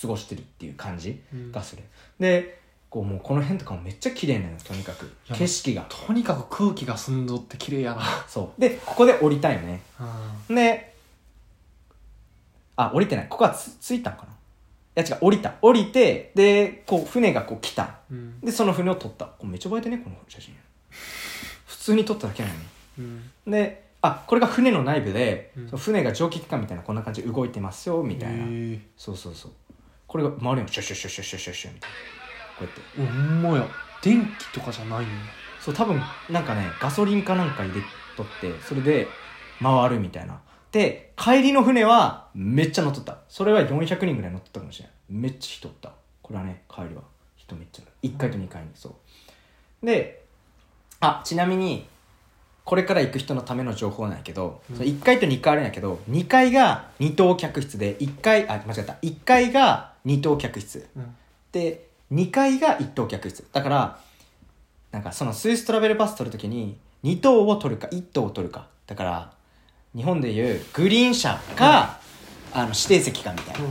過ごしてるっていう感じうんがする、でこうもうこの辺とかもめっちゃ綺麗なのよとにかく。や景色が。とにかく空気が澄んどって綺麗やな。そう。でここで降りたいよね。であ降りてない。ここはつ着いたんかな。いや違う降りた。降りてでこう船がこう来た。うん。でその船を撮った。これめっちゃ映えてねこの写真。普通に撮っただけなのに。うん。であこれが船の内部で、うん。その船が蒸気機関みたいなこんな感じで動いてますよみたいな、へえそうそうそう。これが回るよシュッシュッシュッシュッシュッシュッシュッみたいなこうやって。ほんまや。電気とかじゃないんやそう多分なんかねガソリンかなんか入れとってそれで回るみたいな。で帰りの船はめっちゃ乗っとった。それは400人ぐらい乗っとったかもしれないめっちゃ人おった。これはね帰りは。人めっちゃ。1階と2階にそう。であちなみにこれから行く人のための情報なんやけど、うん。その1階と2階あるんやけど2階が2等客室で1階あ間違った。1階が2等客室。うん。で2階が1等客室。だからなんかそのスイストラベルパス取るときに2等を取るか1等を取るか。だから日本でいうグリーン車か、あの指定席かみたい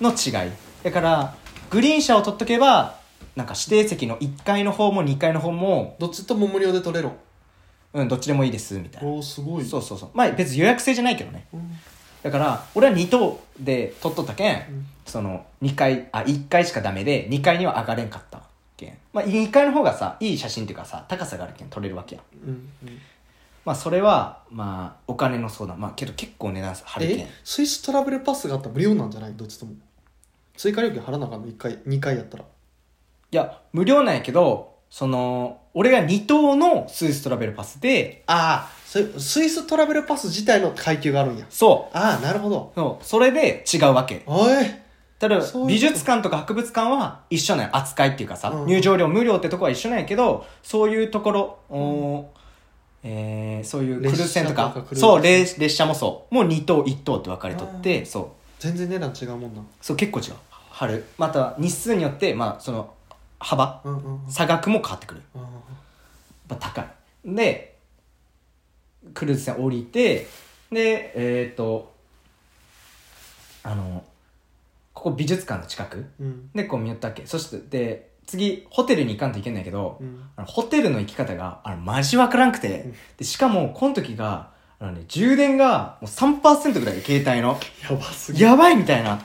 なの違い。だからグリーン車を取っとけばなんか指定席の1階の方も2階の方もどっちとも無料で取れるうんどっちでもいいですみたいな。おおすごい。そうそうそう。まあ別に予約制じゃないけどね。うんだから俺は2等で取っとったけん、うん。その2階あ1階しかダメで2階には上がれんかったけん。まあ2階の方がさいい写真っていうかさ高さがあるけん撮れるわけやうんうん。まあそれはまあお金の相談。まあけど結構値段張るけん。えスイストラベルパスがあったら無料なんじゃない？どっちとも。追加料金払わなあかんの？1回2回やったら。いや無料なんやけどその俺が2等のスイストラベルパスでああススイストラベルパス自体の階級があるんや。そああなるほど。うそう。それで違うわけ。おい。ただ美術館とか博物館は一緒なんや扱いっていうかさ、うん。入場料無料ってとこは一緒なんやけどそういうところ、おーえーそういうクルーズ船とかとかそう列列車もそう。もう2等1等って分かれとってあそう。全然値段違うもんな。そう結構違う。春。また日数によってまあその幅うんうんうん。差額も変わってくる。あやっぱ高い。でクルーズ船降りてでえっ、とあのここ美術館の近くーうん。でこう見よったっけ。そしてで次ホテルに行かんといけないけど、うん。あのホテルの行き方があのマジわからんくて、うん。でしかもこの時があの、ね、充電がもう3%ぐらいで携帯の。やばすぎ。るやばいみたいな。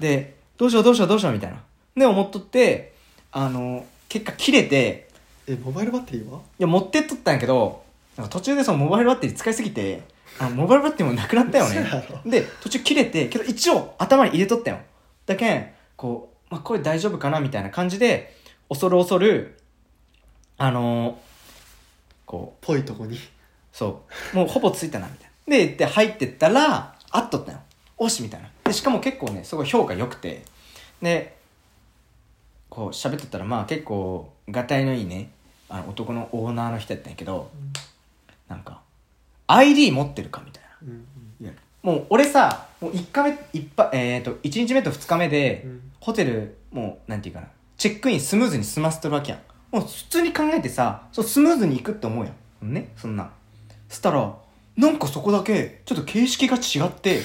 でどうしようどうしようどうしようみたいな。で思っとってあの結果切れて。えモバイルバッテリーは？いや持ってっとったんやけどなんか途中でそのモバイルバッテリー使いすぎてあのモバイルバッテリーもなくなったよね。で途中切れてけど一応頭に入れとったよ。だけんこう、まあ、これ大丈夫かなみたいな感じで恐る恐るあのーこうぽいとこに。そう。もうほぼついたなみたいな。でで入ってったらあっとったよ。おしみたいな。でしかも結構ねすごい評価良くて。でこう喋っとったらまあ結構がたいのいいねあの男のオーナーの人やったんやけどなんか ID 持ってるかみたいな。うんうん。いやもう俺さもう1日目一ぱえっ、と1日目と2日目で、うん。ホテルもうなんていうかなチェックインスムーズに済ませてるわけやん。もう普通に考えてさそうスムーズに行くって思うやん。ねそんなそしたらなんかそこだけちょっと形式が違って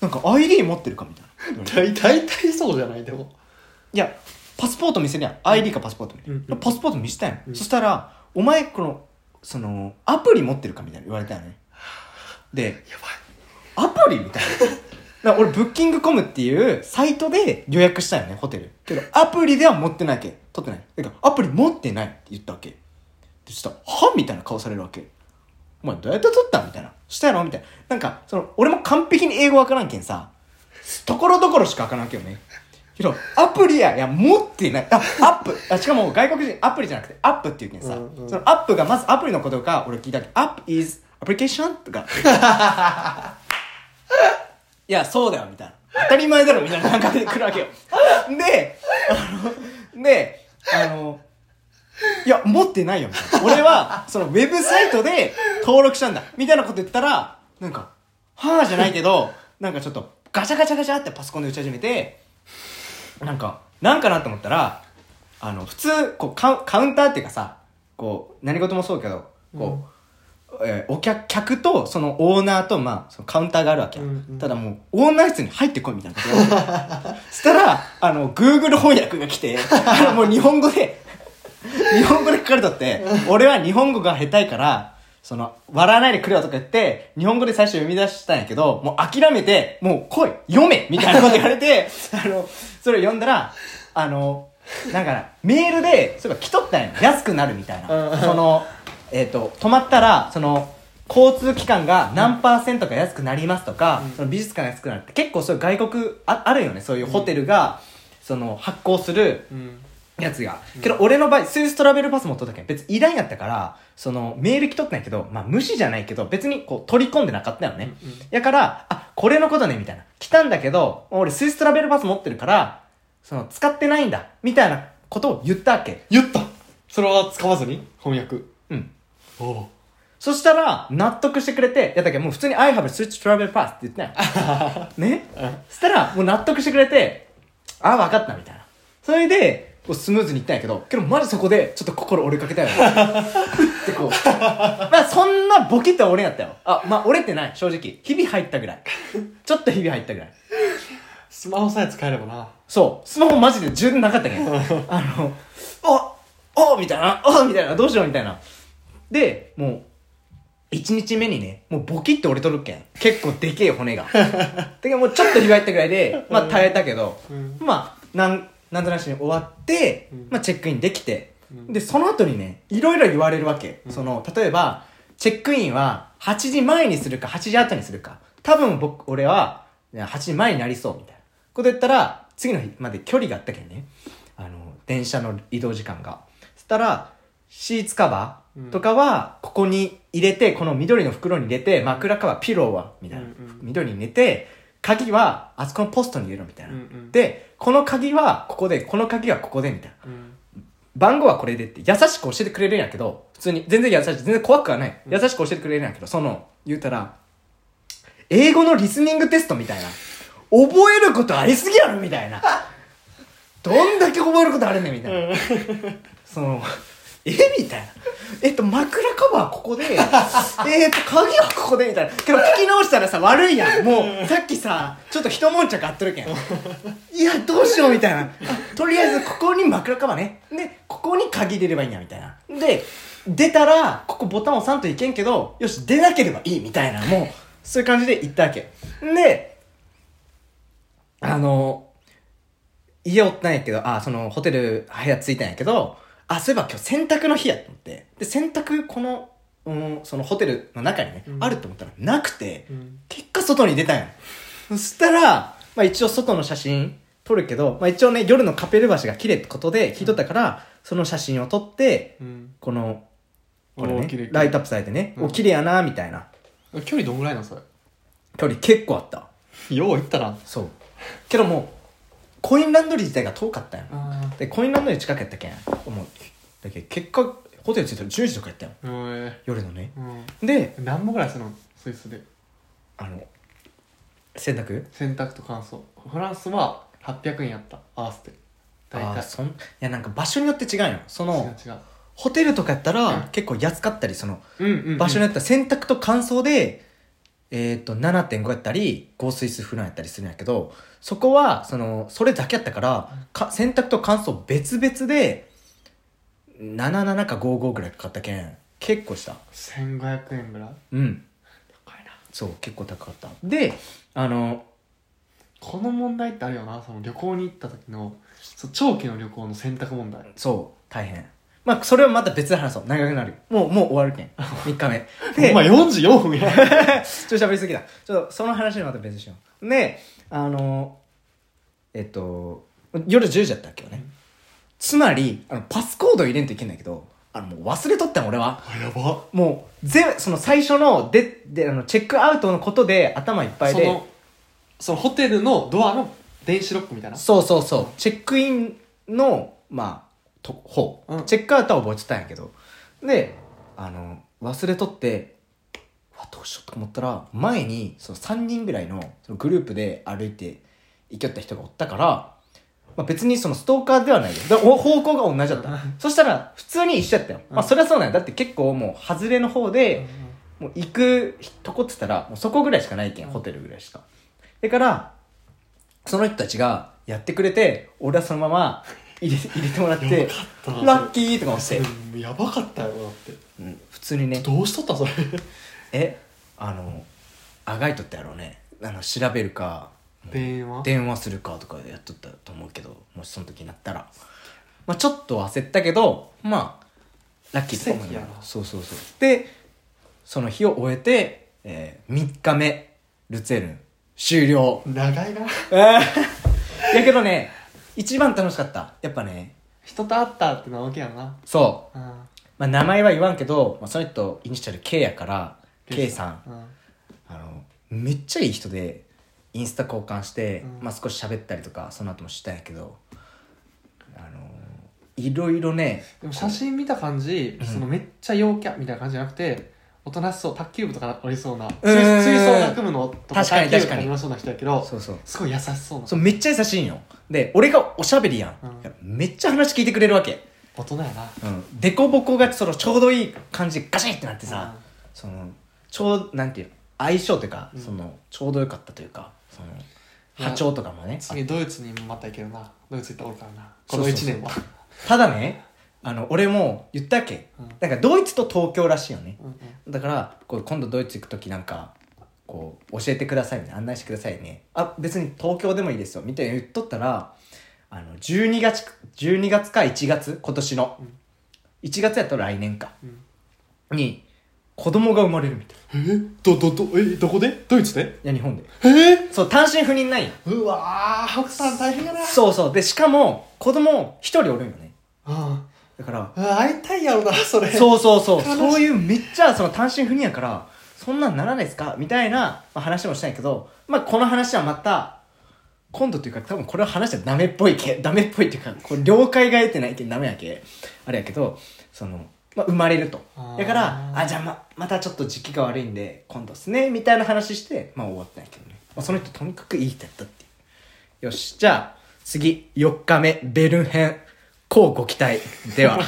なんか ID 持ってるかみたいな。大大体そうじゃないでも。いやパスポート見せるやん。ID かパスポートみたいな、うんうん。パスポート見せたやん、うん。そしたらお前このそのアプリ持ってるかみたいな言われたよねでアプリみたいな。だから俺、ブッキングコムっていうサイトで予約したよね、ホテル。けど、アプリでは持ってないけ。取ってない。だから、アプリ持ってないって言ったわけ。で、そしたら、はみたいな顔されるわけ。お前、どうやって取ったみたいな。したやろみたいな。なんか、その、俺も完璧に英語わからんけんさ、ところどころしかわからんけどね。けど、アプリや、いや、持ってない。あ、アップ。あ、しかも外国人、アプリじゃなくて、アップって言うけんさ、うんうんそのアップがまずアプリのことか、俺聞いたけど、アップ is application? とか。いや、そうだよ、みたいな。当たり前だろみたいな感覚で来るわけよ。で、あの、で、あの、いや、持ってないよ、みたいな。俺は、その、ウェブサイトで登録したんだ。みたいなこと言ったら、なんか、はぁじゃないけど、なんかちょっと、ガチャガチャガチャってパソコンで打ち始めて、なんか、なんかなと思ったら、あの、普通、こうカウ、カウンターっていうかさ、こう、何事もそうけど、こう、えーお客、客と、そのオーナーと、まあ、そのカウンターがあるわけや。うんうん。ただもう、オーナー室に入ってこいみたいな。こ そしたら、あの、Google 翻訳が来て、あのもう日本語で、日本語で書かれとって、俺は日本語が下手いから、その、笑わないでくれよとか言って、日本語で最初読み出したんやけど、もう諦めて、もう来い読めみたいなこと言われて、あの、それを読んだら、あの、なんか、メールで、そういえば来とったんや安くなるみたいうん。な。その、えっ、と、泊まったら、その、交通機関が何パーセントか安くなりますとか、うん。その美術館が安くなるって結構そういう外国ああるよねそういうホテルが、その発行するうん。やつが。けど俺の場合、スイストラベルパス持っとったけ？ん、別にいらんやったから、そのメール来とったんやけど、まあ無視じゃないけど、別にこう取り込んでなかったよね。うんうんやから、あ、これのことね、みたいな。来たんだけど、俺スイストラベルパス持ってるから、その使ってないんだ、みたいなことを言ったわけ。言ったそれは使わずに？翻訳うん。おおそしたら、納得してくれて、やったけ？どもう普通に I have a Switch Travel Pass って言ったんよ。ねそしたら、もう納得してくれて、あ、分かった、みたいな。それで、スムーズにいったんやけど、けどマジそこで、ちょっと心折れかけたよね。ってこう。まあそんなボキって折れんやったよ。あ、まあ折れてない、正直。日々入ったぐらい。ちょっと日々入ったぐらい。スマホさえ使えればなそう。スマホマジで充電なかったけん。あの、ああみたいな、あみたいな、どうしようみたいな。で、もう、一日目にね、もうボキって折れとるけん。結構でけえ骨が。だけどもうちょっとひがいったぐらいで、まあ耐えたけど、うんまあ、なん、なんとなしに終わって、うんまあチェックインできて、うんで、その後にね、いろいろ言われるわけ。うんその、例えば、チェックインは8時前にするか8時後にするか。多分僕、俺は、いや8時前になりそう、みたいな。こと言ったら、次の日まで距離があったけんね。あの、電車の移動時間が。そしたら、シーツカバーとかは、ここに入れて、この緑の袋に入れて、枕カバー、ピローは、みたいな。緑に入れて、鍵は、あそこのポストに入れろ、みたいな。うんうんで、この鍵はここで、この鍵はここで、みたいな。うん番号はこれでって優しく教えてくれるんやけど、普通に、全然優しい、全然怖くはない。優しく教えてくれるんやけど、その、言うたら、英語のリスニングテストみたいな。覚えることありすぎやろみたいな。どんだけ覚えることあるねんみたいな。その、えみたいな。えっと、枕カバーここで、えっと、鍵はここで、みたいな。けど聞き直したらさ、悪いやん。もう、さっきさ、ちょっと一悶着あっとるけん。いや、どうしよう、みたいな。あとりあえず、ここに枕カバーね。で、ここに鍵入れればいいんや、みたいな。で、出たら、ここボタン押さんといけんけど、よし、出なければいい、みたいな。もう、そういう感じで行ったわけ。で、あの、家おったんやけど、あ、その、ホテル、部屋着いたんやけど、あ、そういえば今日洗濯の日やと思って。で、洗濯、この、うん、そのホテルの中にね、うんあると思ったらなくて、うん結果外に出たんや。そしたら、まあ一応外の写真撮るけど、まあ一応ね、夜のカペル橋が綺麗ってことで聞いとったから、その写真を撮って、うんこの、これね、ライトアップされてね、うんお、綺麗やな、みたいな。距離どんぐらいなのそれ？距離結構あった。よう行ったなそう。けどもう、コインランドリー自体が遠かったんや。あで、コインランドリー近くやったけ？ん。もう、だけど結果、ホテル着いたら10時とかやったよ。あ夜のね。うん。で、何本ぐらいするのスイスで。あの、洗濯？洗濯と乾燥。フランスは800円やった。合わせて。大体。あーそんいやなんか場所によって違うよ。その違う。ホテルとかやったら、うん。結構安かったりそのうんうん、うん、場所によっては洗濯と乾燥で、えっ、と7.5やったり合水数フランやったりするんやけどそこはそのそれだけやったからか洗濯と乾燥別々で77か55ぐらいかかったけん結構した。1500円ぐらい？うん。高いな。そう結構高かった。であのこの問題ってあるよな。その旅行に行った時のそう長期の旅行の選択問題。そう大変まあそれはまた別で話そう長くなるよ。もうもう終わるけん。3日目。お前44分や。ちょっと喋りすぎだ。ちょっとその話はまた別にしよう。で、あの、えっと、夜10時だったっけよね。つまり、あの、パスコード入れんといけないけど、あの、もう忘れとったん俺は。あやば。もう、全部、その最初の、で、で、あの、チェックアウトのことで頭いっぱいで、そのそのホテルのドアの電子ロックみたいな？そうそうそう。チェックインのまあと方、う。ん。チェックアウトは覚えてたんやけど。であの忘れとってうわどうしようと思ったら前にその3人ぐらいのそのグループで歩いて行きよった人がおったから、まあ、別にそのストーカーではないよ。だお方向が同じだった。そしたら普通に一緒やったよ、まあ、それはそうなんや。だって結構もう外れの方で、もう行くとこっつったらもうそこぐらいしかないけんホテルぐらいしか。だからその人たちがやってくれて俺はそのまま入れ入れてもらってラッキーとか思って、うんやばかったよだって。うん普通にね。どうしとったそれ？えあのあがいとったやろうね。あの調べるか電話？電話するかとかやっとったと思うけどもしその時になったら。まあちょっと焦ったけどまあラッキーとか思いながら。奇跡やな。そうそうそう。でその日を終えて、えー、3日目ルツェルン終了。長いな。やけどね一番楽しかった。やっぱね。人と会ったってのは大きいやろな。そう、うん。まあ、名前は言わんけど、まあ、その人イニシャル K やから K さん。うん。あのめっちゃいい人でインスタ交換して、うん。まあ、少し喋ったりとかその後もしたんやけどあのいろいろね。でも写真見た感じ、うん。そのめっちゃ陽キャみたいな感じじゃなくておとなしそう卓球部とかおりそうな吹奏楽部のとか確かに確かに。そうな人やけどそうそう。すごい優しそうな。そうめっちゃ優しいんよ。で俺がおしゃべりやん、うん。めっちゃ話聞いてくれるわけ。大人やな。うん。でこぼこがそのちょうどいい感じでガシッってなってさ、うん。そのちょうなんていうの相性というか、うん。そのちょうどよかったというかそのや波長とかもね。次ドイツにもまた行けるな。ドイツ行ったおるからな。このそうそうそう。1年は。ただねあの俺も言ったっけ、うん。なんかドイツと東京らしいよね。うんうん。だからこう今度ドイツ行く時なんかこう教えてくださいね案内してくださいね。あ別に東京でもいいですよみたいに言っとったらあの12月12月か1月？今年の、うん。1月やったら来年か。うん。に子供が生まれるみたい。え？どどどえどこで？ドイツで？いや日本で。え？そう単身赴任ないよ。うわー奥さん大変やな。そうそう。でしかも子供一人おるんよね。うんだから会いたいやろなそれ。そうそうそう。そういうめっちゃその単身赴任やからそんなんならないですか？みたいな、まあ、話もしたんやけどまあこの話はまた今度というか多分これは話したらダメっぽいけダメっぽいっていうかこう了解が得てないけんダメやけあれやけどその、まあ、生まれると。だからあじゃあままたちょっと時期が悪いんで今度っすねみたいな話してまあ終わったんやけどね、まあ、その人とにかくいい人やったっていう。よし。じゃあ次4日目ベルン。編こうご期待では